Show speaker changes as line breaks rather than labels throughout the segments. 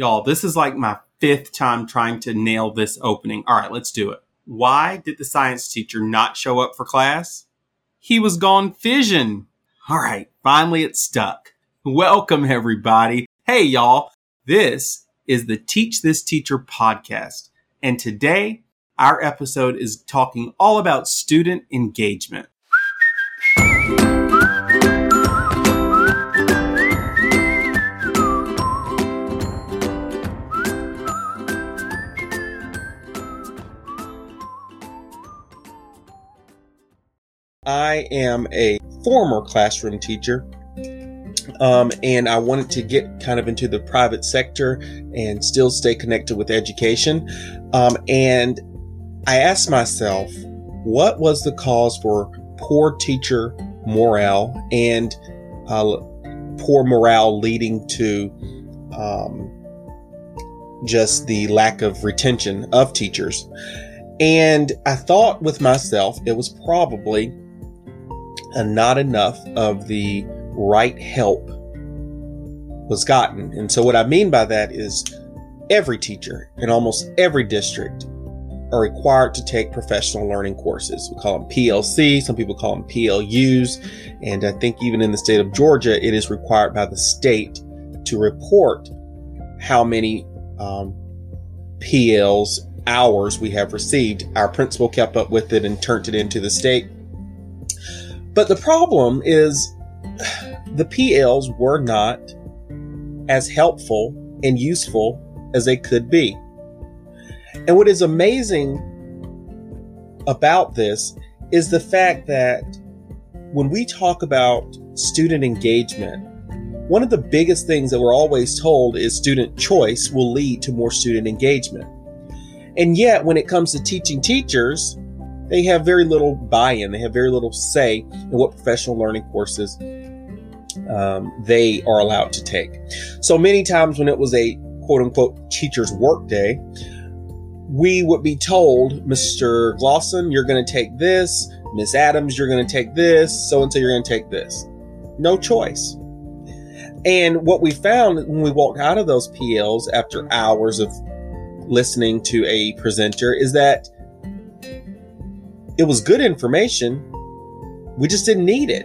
Y'all, this is like my fifth time trying to nail this opening. All right, let's do it. Why did the science teacher not show up for class? He was gone fission. All right, finally it stuck. Welcome, everybody. Hey, y'all. This is the Teach This Teacher podcast. And today, our episode is talking all about student engagement. I am a former classroom teacher. Um, and I wanted to get kind of into the private sector and still stay connected with education. Um, and I asked myself, what was the cause for poor teacher morale and uh, poor morale leading to um, just the lack of retention of teachers? And I thought with myself, it was probably and not enough of the right help was gotten. And so, what I mean by that is every teacher in almost every district are required to take professional learning courses. We call them PLC, some people call them PLUs. And I think even in the state of Georgia, it is required by the state to report how many um, PLs hours we have received. Our principal kept up with it and turned it into the state but the problem is the PLs were not as helpful and useful as they could be. And what is amazing about this is the fact that when we talk about student engagement, one of the biggest things that we're always told is student choice will lead to more student engagement. And yet, when it comes to teaching teachers, they have very little buy-in. They have very little say in what professional learning courses um, they are allowed to take. So many times when it was a quote unquote teacher's work day, we would be told, Mr. Glosson, you're going to take this. Miss Adams, you're going to take this. So and so, you're going to take this. No choice. And what we found when we walked out of those PLs after hours of listening to a presenter is that it was good information. We just didn't need it.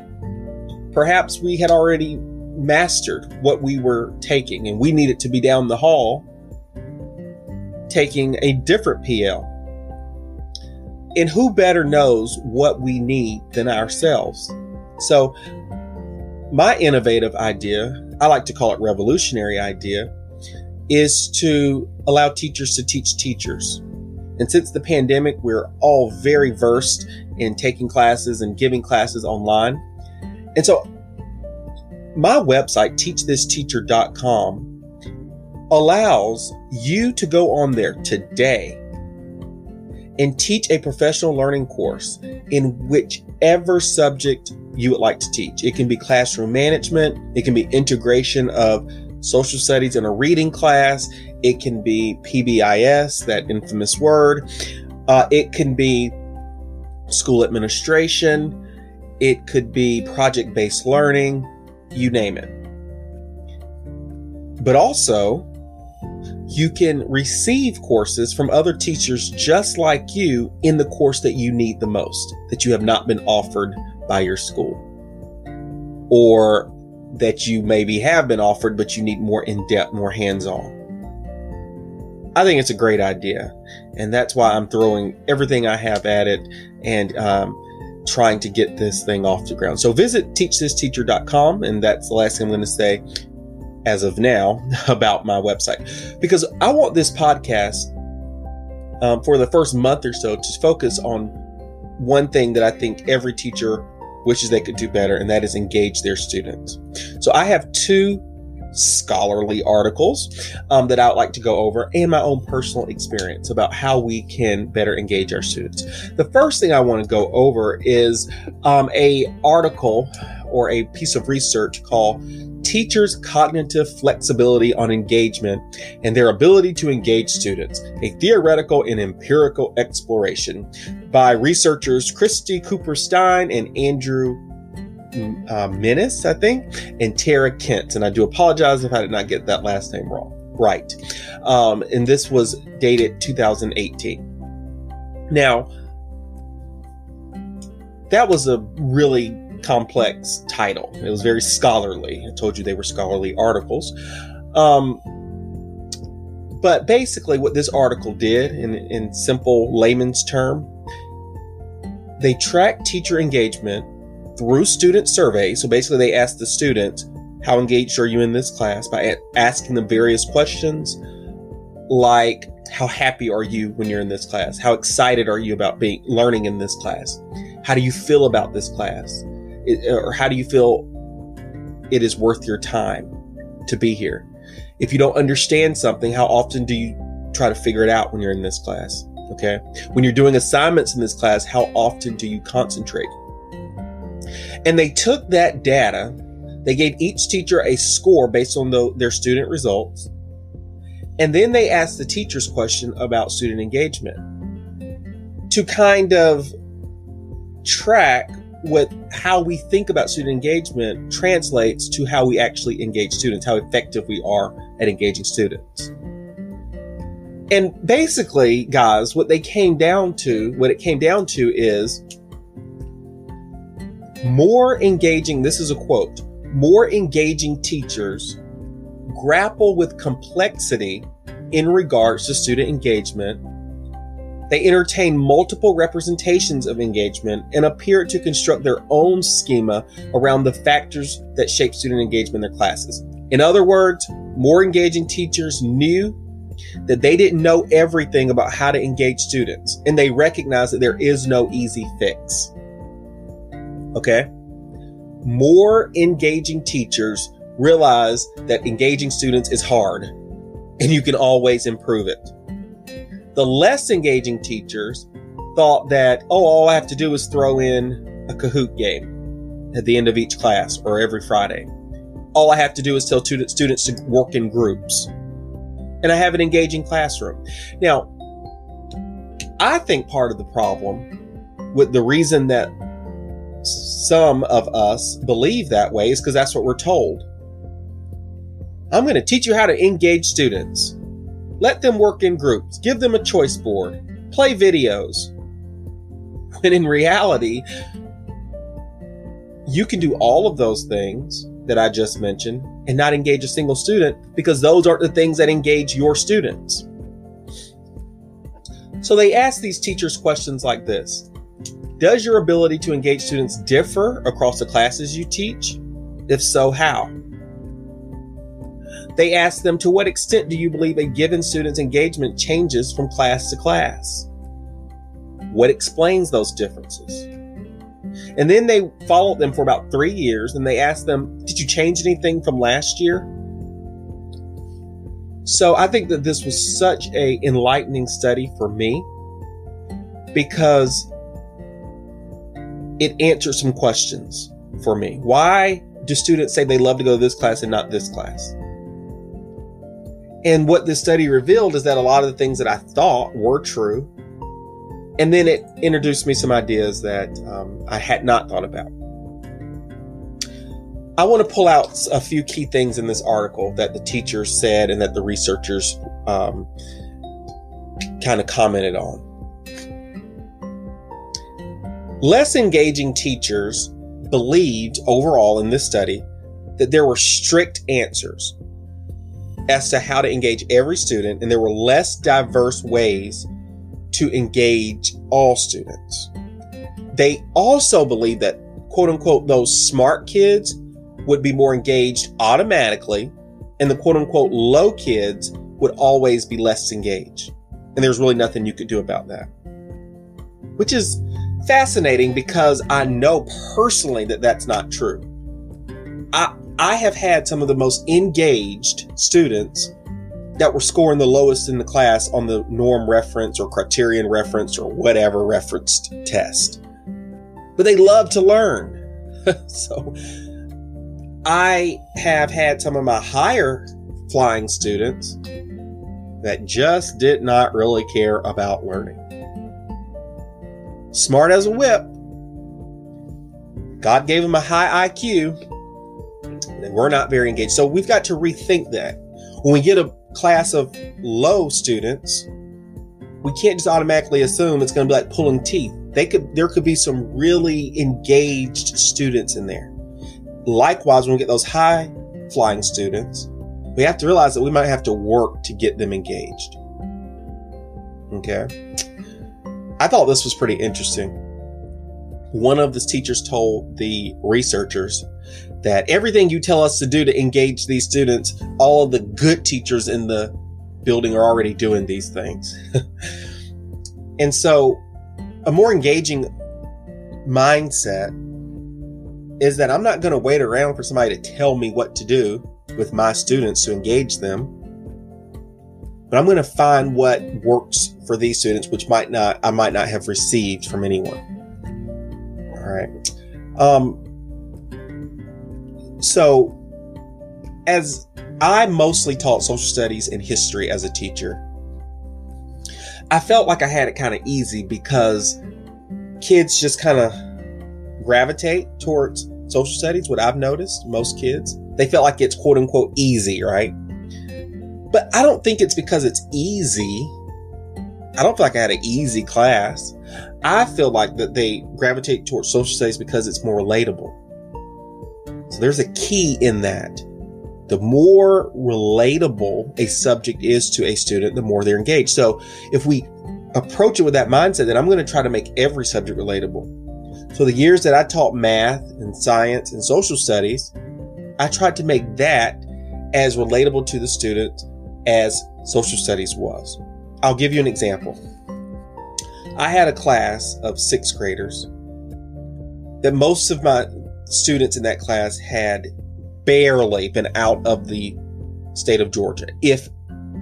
Perhaps we had already mastered what we were taking and we needed to be down the hall taking a different PL. And who better knows what we need than ourselves? So, my innovative idea, I like to call it revolutionary idea, is to allow teachers to teach teachers. And since the pandemic, we're all very versed in taking classes and giving classes online. And so my website, teachthisteacher.com, allows you to go on there today and teach a professional learning course in whichever subject you would like to teach. It can be classroom management, it can be integration of social studies in a reading class, it can be PBIS, that infamous word. Uh, it can be school administration. It could be project based learning, you name it. But also, you can receive courses from other teachers just like you in the course that you need the most, that you have not been offered by your school, or that you maybe have been offered, but you need more in depth, more hands on. I think it's a great idea. And that's why I'm throwing everything I have at it and um, trying to get this thing off the ground. So visit teachthisteacher.com. And that's the last thing I'm going to say as of now about my website. Because I want this podcast um, for the first month or so to focus on one thing that I think every teacher wishes they could do better, and that is engage their students. So I have two scholarly articles um, that I would like to go over and my own personal experience about how we can better engage our students. The first thing I want to go over is um, a article or a piece of research called Teachers' Cognitive Flexibility on Engagement and Their Ability to Engage Students, a theoretical and empirical exploration by researchers Kristy Cooper Stein and Andrew uh, Miness, I think, and Tara Kent. And I do apologize if I did not get that last name wrong. right. Um, and this was dated 2018. Now, that was a really complex title. It was very scholarly. I told you they were scholarly articles. Um, but basically, what this article did, in, in simple layman's term, they tracked teacher engagement through student surveys. So basically, they asked the student, How engaged are you in this class? by asking them various questions like, How happy are you when you're in this class? How excited are you about being learning in this class? How do you feel about this class? It, or how do you feel it is worth your time to be here? If you don't understand something, how often do you try to figure it out when you're in this class? Okay. When you're doing assignments in this class, how often do you concentrate? And they took that data, they gave each teacher a score based on the, their student results. And then they asked the teachers question about student engagement to kind of track what how we think about student engagement translates to how we actually engage students, how effective we are at engaging students. And basically, guys, what they came down to, what it came down to is more engaging, this is a quote, more engaging teachers grapple with complexity in regards to student engagement they entertain multiple representations of engagement and appear to construct their own schema around the factors that shape student engagement in their classes. In other words, more engaging teachers knew that they didn't know everything about how to engage students, and they recognized that there is no easy fix. Okay? More engaging teachers realize that engaging students is hard, and you can always improve it. The less engaging teachers thought that, oh, all I have to do is throw in a Kahoot game at the end of each class or every Friday. All I have to do is tell students to work in groups. And I have an engaging classroom. Now, I think part of the problem with the reason that some of us believe that way is because that's what we're told. I'm going to teach you how to engage students. Let them work in groups, give them a choice board, play videos. When in reality, you can do all of those things that I just mentioned and not engage a single student because those aren't the things that engage your students. So they ask these teachers questions like this Does your ability to engage students differ across the classes you teach? If so, how? They asked them, to what extent do you believe a given student's engagement changes from class to class? What explains those differences? And then they followed them for about three years and they asked them, Did you change anything from last year? So I think that this was such a enlightening study for me because it answered some questions for me. Why do students say they love to go to this class and not this class? And what this study revealed is that a lot of the things that I thought were true. And then it introduced me some ideas that um, I had not thought about. I want to pull out a few key things in this article that the teachers said and that the researchers um, kind of commented on. Less engaging teachers believed overall in this study that there were strict answers as to how to engage every student, and there were less diverse ways to engage all students. They also believe that, quote unquote, those smart kids would be more engaged automatically, and the quote unquote low kids would always be less engaged. And there's really nothing you could do about that. Which is fascinating because I know personally that that's not true. I, I have had some of the most engaged students that were scoring the lowest in the class on the norm reference or criterion reference or whatever referenced test. But they love to learn. so I have had some of my higher flying students that just did not really care about learning. Smart as a whip. God gave them a high IQ, and we're not very engaged. So we've got to rethink that. When we get a class of low students, we can't just automatically assume it's going to be like pulling teeth. They could there could be some really engaged students in there. Likewise, when we get those high flying students, we have to realize that we might have to work to get them engaged. Okay. I thought this was pretty interesting. One of the teachers told the researchers that everything you tell us to do to engage these students, all of the good teachers in the building are already doing these things. and so, a more engaging mindset is that I'm not going to wait around for somebody to tell me what to do with my students to engage them. But I'm going to find what works for these students, which might not, I might not have received from anyone. All right. Um, so as I mostly taught social studies and history as a teacher, I felt like I had it kind of easy because kids just kind of gravitate towards social studies. What I've noticed, most kids, they felt like it's quote unquote easy, right? But I don't think it's because it's easy. I don't feel like I had an easy class. I feel like that they gravitate towards social studies because it's more relatable. So there's a key in that. The more relatable a subject is to a student, the more they're engaged. So if we approach it with that mindset, then I'm going to try to make every subject relatable. So the years that I taught math and science and social studies, I tried to make that as relatable to the student as social studies was. I'll give you an example. I had a class of sixth graders that most of my students in that class had barely been out of the state of Georgia, if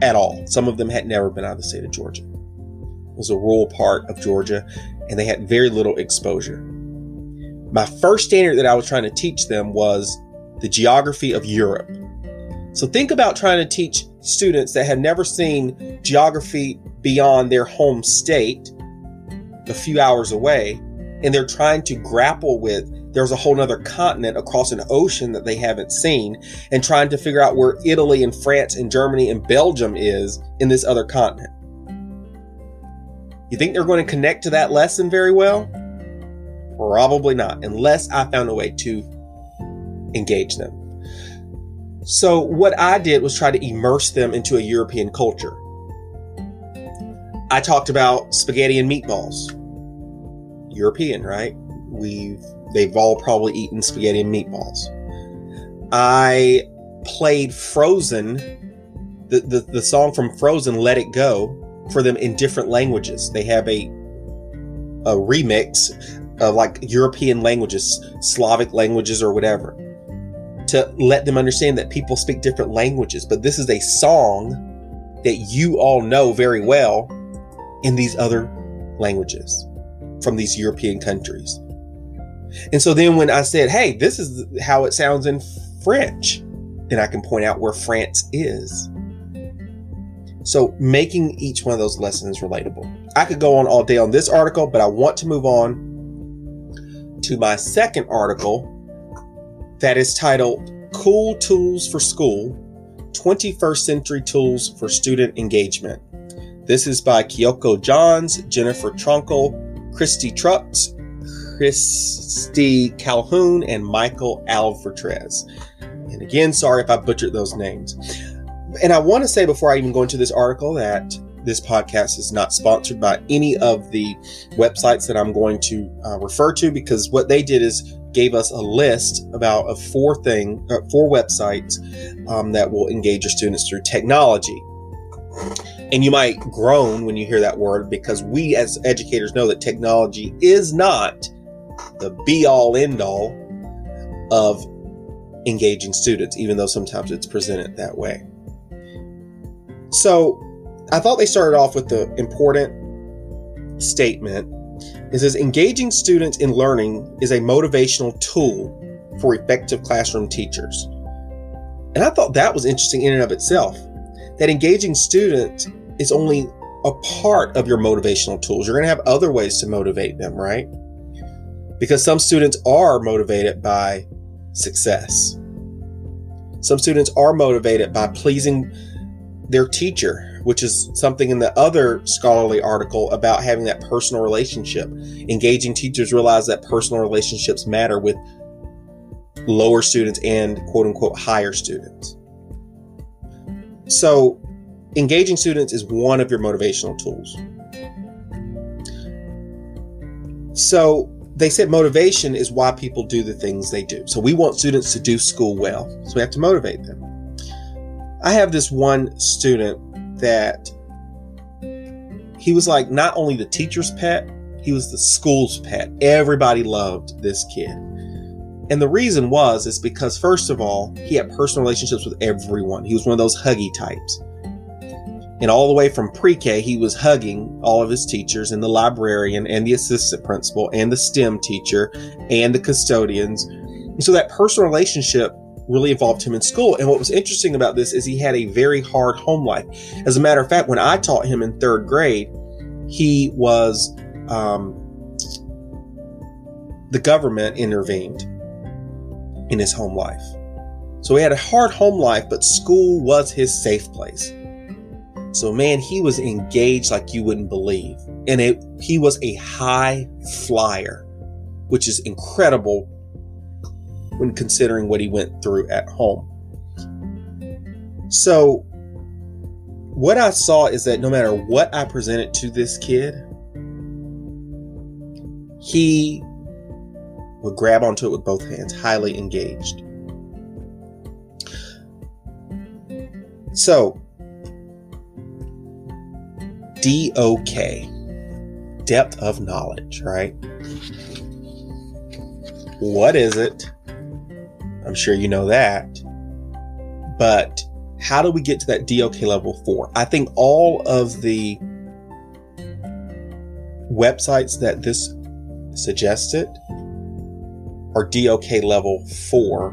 at all. Some of them had never been out of the state of Georgia. It was a rural part of Georgia, and they had very little exposure. My first standard that I was trying to teach them was the geography of Europe. So think about trying to teach students that have never seen geography beyond their home state, a few hours away, and they're trying to grapple with there's a whole other continent across an ocean that they haven't seen and trying to figure out where Italy and France and Germany and Belgium is in this other continent. You think they're going to connect to that lesson very well? Probably not, unless I found a way to engage them. So, what I did was try to immerse them into a European culture. I talked about spaghetti and meatballs. European, right? We've they've all probably eaten spaghetti and meatballs. I played Frozen, the, the, the song from Frozen, Let It Go, for them in different languages. They have a a remix of like European languages, Slavic languages or whatever, to let them understand that people speak different languages. But this is a song that you all know very well in these other languages from these European countries. And so then when I said, hey, this is how it sounds in French, then I can point out where France is. So making each one of those lessons relatable. I could go on all day on this article, but I want to move on to my second article that is titled Cool Tools for School 21st Century Tools for Student Engagement. This is by Kyoko Johns, Jennifer Tronkel, Christy Trucks, Christy Calhoun, and Michael Alvarez. And again, sorry if I butchered those names. And I want to say before I even go into this article that this podcast is not sponsored by any of the websites that I'm going to uh, refer to because what they did is gave us a list about of four thing uh, four websites um, that will engage your students through technology. And you might groan when you hear that word because we as educators know that technology is not the be all end all of engaging students, even though sometimes it's presented that way. So I thought they started off with the important statement. It says engaging students in learning is a motivational tool for effective classroom teachers. And I thought that was interesting in and of itself. That engaging students is only a part of your motivational tools. You're going to have other ways to motivate them, right? Because some students are motivated by success. Some students are motivated by pleasing their teacher, which is something in the other scholarly article about having that personal relationship. Engaging teachers realize that personal relationships matter with lower students and quote unquote higher students. So, engaging students is one of your motivational tools. So, they said motivation is why people do the things they do. So, we want students to do school well. So, we have to motivate them. I have this one student that he was like not only the teacher's pet, he was the school's pet. Everybody loved this kid. And the reason was is because first of all, he had personal relationships with everyone. He was one of those huggy types. And all the way from pre-K, he was hugging all of his teachers and the librarian and the assistant principal and the STEM teacher and the custodians. And so that personal relationship really involved him in school. And what was interesting about this is he had a very hard home life. As a matter of fact, when I taught him in third grade, he was, um, the government intervened in his home life. So he had a hard home life, but school was his safe place. So man, he was engaged like you wouldn't believe. And it, he was a high flyer, which is incredible when considering what he went through at home. So, what I saw is that no matter what I presented to this kid, he would grab onto it with both hands, highly engaged. So, DOK, depth of knowledge, right? What is it? I'm sure you know that. But how do we get to that DOK level four? I think all of the websites that this suggested are DOK level four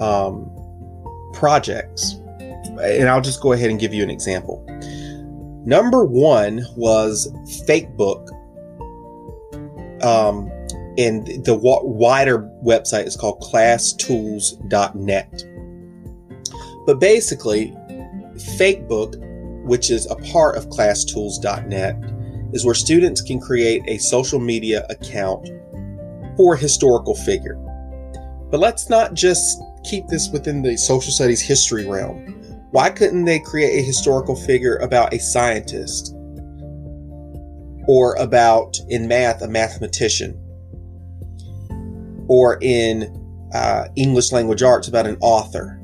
um, projects. And I'll just go ahead and give you an example. Number one was Fakebook. Um, and the wider website is called classtools.net. But basically, Fakebook, which is a part of classtools.net, is where students can create a social media account for a historical figure. But let's not just keep this within the social studies history realm. Why couldn't they create a historical figure about a scientist? Or about, in math, a mathematician? or in uh, English language arts about an author.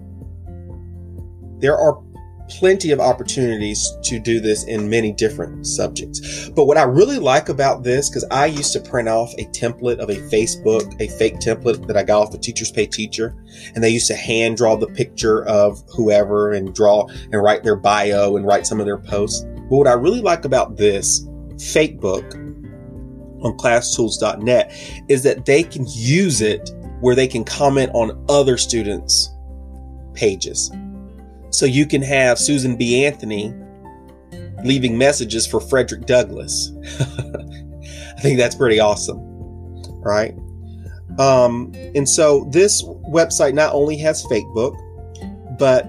There are plenty of opportunities to do this in many different subjects. But what I really like about this, because I used to print off a template of a Facebook, a fake template that I got off of Teachers Pay Teacher, and they used to hand draw the picture of whoever and draw and write their bio and write some of their posts. But what I really like about this fake book on classtools.net is that they can use it where they can comment on other students' pages. So you can have Susan B. Anthony leaving messages for Frederick Douglass. I think that's pretty awesome, right? Um, and so this website not only has Fakebook, but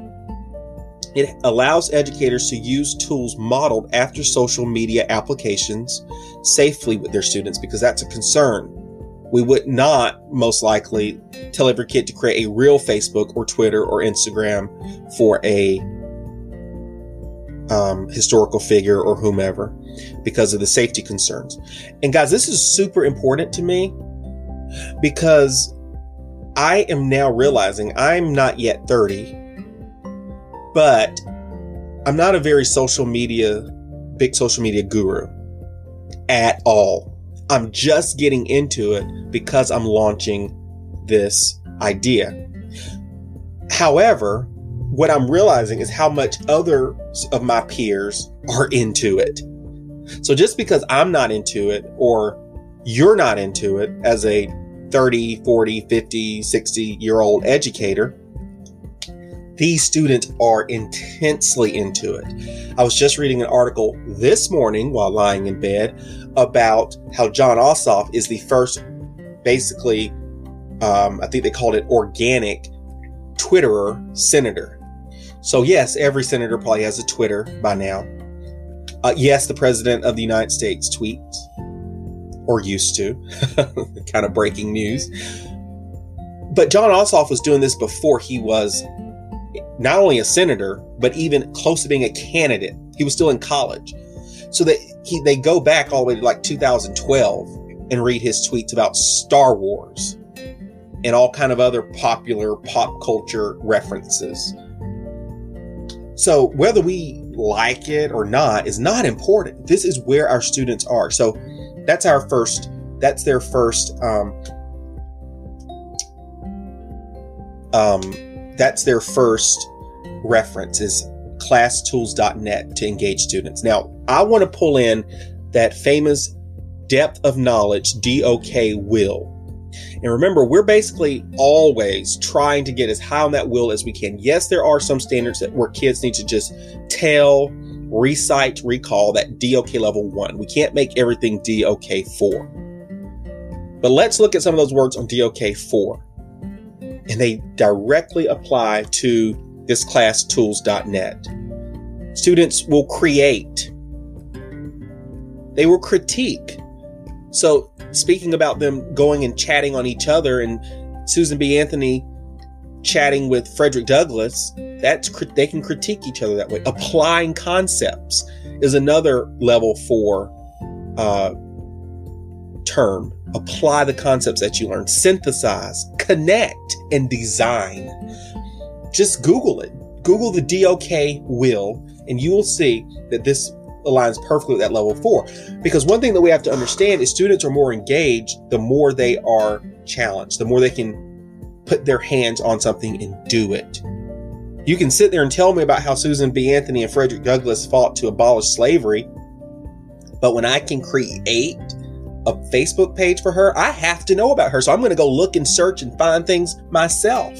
it allows educators to use tools modeled after social media applications safely with their students because that's a concern. We would not most likely tell every kid to create a real Facebook or Twitter or Instagram for a um, historical figure or whomever because of the safety concerns. And guys, this is super important to me because I am now realizing I'm not yet 30 but I'm not a very social media, big social media guru at all. I'm just getting into it because I'm launching this idea. However, what I'm realizing is how much others of my peers are into it. So just because I'm not into it or you're not into it as a 30, 40, 50, 60 year old educator, these students are intensely into it. I was just reading an article this morning while lying in bed about how Jon Ossoff is the first, basically, um, I think they called it organic Twitterer senator. So, yes, every senator probably has a Twitter by now. Uh, yes, the president of the United States tweets, or used to. kind of breaking news. But Jon Ossoff was doing this before he was not only a senator, but even close to being a candidate. He was still in college. So that he they go back all the way to like 2012 and read his tweets about Star Wars and all kind of other popular pop culture references. So whether we like it or not is not important. This is where our students are. So that's our first. That's their first. Um, um, that's their first reference is classtools.net to engage students. Now, I want to pull in that famous depth of knowledge DOK wheel. And remember, we're basically always trying to get as high on that wheel as we can. Yes, there are some standards that where kids need to just tell, recite, recall that DOK level one. We can't make everything DOK four. But let's look at some of those words on DOK four. And they directly apply to this class tools.net. Students will create. They were critique. So speaking about them going and chatting on each other and Susan B. Anthony chatting with Frederick Douglass, that's they can critique each other that way. Applying concepts is another level four uh, term. Apply the concepts that you learn. Synthesize, connect, and design. Just Google it. Google the DOK wheel, and you will see that this aligns perfectly with that level four. Because one thing that we have to understand is students are more engaged the more they are challenged, the more they can put their hands on something and do it. You can sit there and tell me about how Susan B. Anthony and Frederick Douglass fought to abolish slavery, but when I can create a Facebook page for her, I have to know about her. So I'm going to go look and search and find things myself.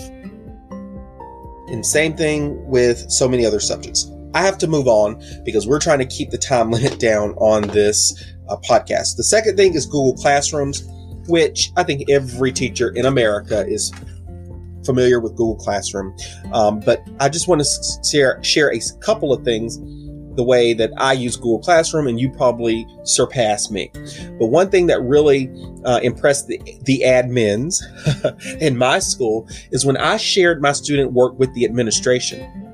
And same thing with so many other subjects. I have to move on because we're trying to keep the time limit down on this uh, podcast. The second thing is Google Classrooms, which I think every teacher in America is familiar with Google Classroom. Um, but I just want to share, share a couple of things the way that I use Google Classroom, and you probably surpass me. But one thing that really uh, impressed the, the admins in my school is when I shared my student work with the administration.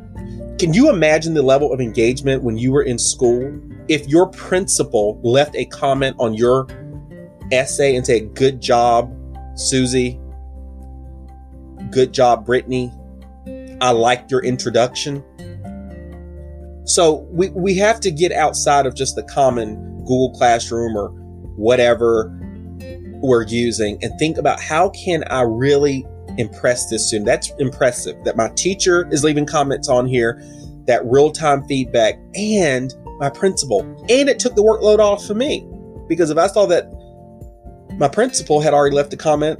Can you imagine the level of engagement when you were in school? If your principal left a comment on your essay and said, Good job, Susie. Good job, Brittany. I liked your introduction. So we, we have to get outside of just the common Google Classroom or whatever we're using and think about how can I really impress this student. That's impressive that my teacher is leaving comments on here, that real time feedback, and my principal. And it took the workload off for me because if I saw that my principal had already left a comment,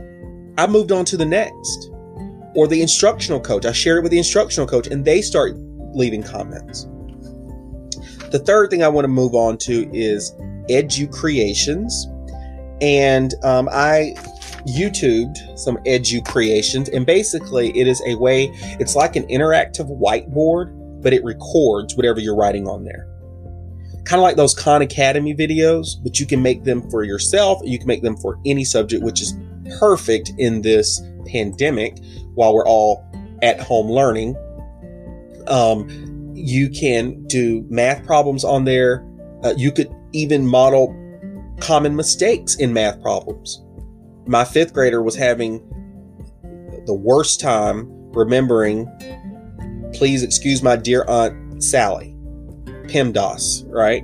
I moved on to the next. Or the instructional coach, I shared it with the instructional coach and they start leaving comments. The third thing I want to move on to is Edu Creations. And um, I YouTubed some Edu creations, and basically it is a way, it's like an interactive whiteboard, but it records whatever you're writing on there. Kind of like those Khan Academy videos, but you can make them for yourself, you can make them for any subject, which is perfect in this pandemic while we're all at home learning. Um, you can do math problems on there. Uh, you could even model common mistakes in math problems my fifth grader was having the worst time remembering, please excuse my dear Aunt Sally, PEMDAS, right?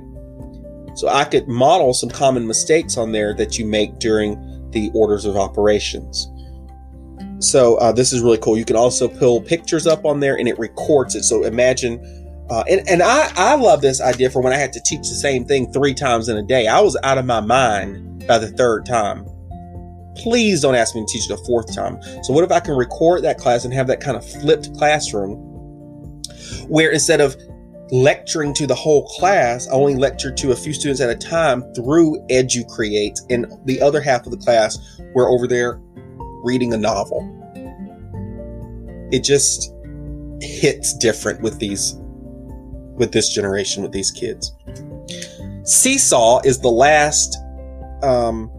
So I could model some common mistakes on there that you make during the orders of operations. So uh, this is really cool. You can also pull pictures up on there and it records it. So imagine, uh, and, and I, I love this idea for when I had to teach the same thing three times in a day. I was out of my mind by the third time please don't ask me to teach it a fourth time. So what if I can record that class and have that kind of flipped classroom where instead of lecturing to the whole class, I only lecture to a few students at a time through EduCreate, and the other half of the class we're over there reading a novel. It just hits different with these with this generation with these kids. Seesaw is the last um,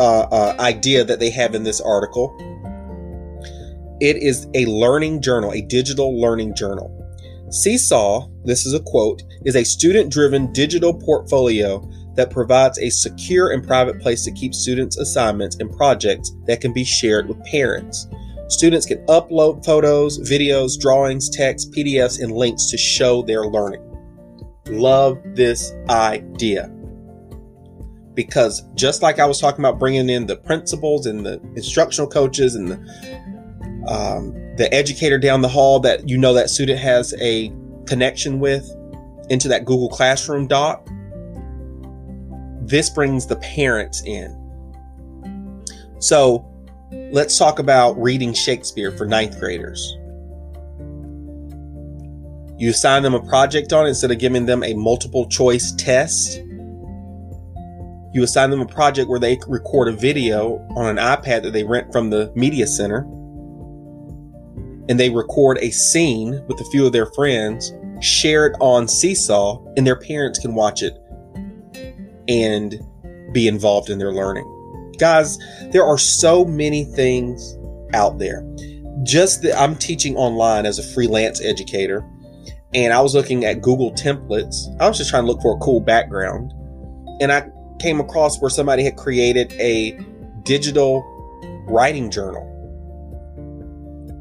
uh, uh, idea that they have in this article. It is a learning journal, a digital learning journal. Seesaw, this is a quote, is a student driven digital portfolio that provides a secure and private place to keep students' assignments and projects that can be shared with parents. Students can upload photos, videos, drawings, text, PDFs, and links to show their learning. Love this idea. Because just like I was talking about bringing in the principals and the instructional coaches and the, um, the educator down the hall that you know that student has a connection with into that Google Classroom doc, this brings the parents in. So let's talk about reading Shakespeare for ninth graders. You assign them a project on it instead of giving them a multiple choice test. You assign them a project where they record a video on an iPad that they rent from the media center. And they record a scene with a few of their friends, share it on Seesaw, and their parents can watch it and be involved in their learning. Guys, there are so many things out there. Just that I'm teaching online as a freelance educator, and I was looking at Google templates. I was just trying to look for a cool background, and I came across where somebody had created a digital writing journal.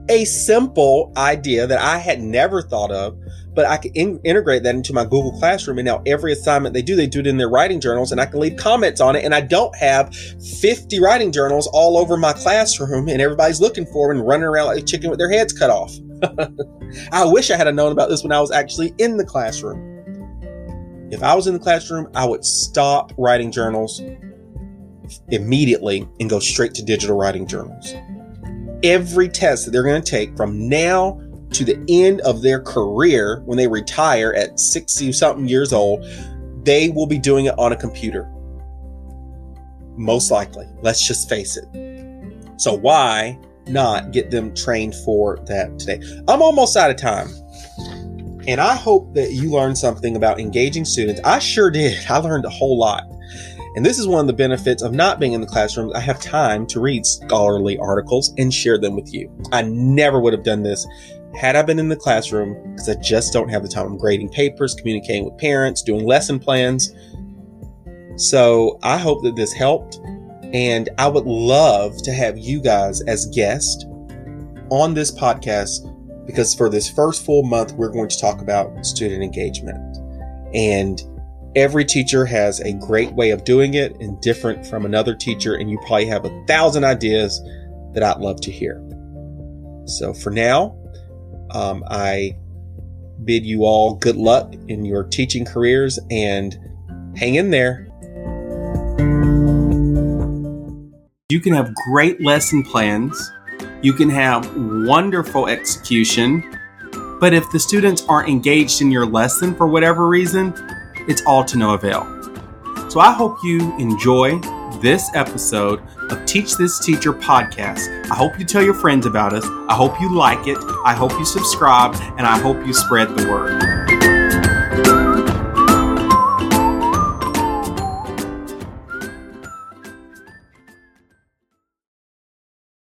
A simple idea that I had never thought of, but I can in- integrate that into my Google Classroom. And now every assignment they do, they do it in their writing journals, and I can leave comments on it. And I don't have 50 writing journals all over my classroom, and everybody's looking for them and running around like a chicken with their heads cut off. I wish I had known about this when I was actually in the classroom. If I was in the classroom, I would stop writing journals immediately and go straight to digital writing journals. Every test that they're going to take from now to the end of their career when they retire at 60 something years old, they will be doing it on a computer. Most likely. Let's just face it. So, why not get them trained for that today? I'm almost out of time. And I hope that you learned something about engaging students. I sure did. I learned a whole lot. And this is one of the benefits of not being in the classroom. I have time to read scholarly articles and share them with you. I never would have done this had I been in the classroom, because I just don't have the time, I'm grading papers, communicating with parents, doing lesson plans. So I hope that this helped. And I would love to have you guys as guests on this podcast because for this first full month, we're going to talk about student engagement. And every teacher has a great way of doing it and different from another teacher. And you probably have a thousand ideas that I'd love to hear. So for now, um, I bid you all good luck in your teaching careers and hang in there. You can have great lesson plans, you can have wonderful execution, but if the students aren't engaged in your lesson for whatever reason, it's all to no avail. So I hope you enjoy this episode of Teach This Teacher podcast. I hope you tell your friends about us. I hope you like it. I hope you subscribe, and I hope you spread the word.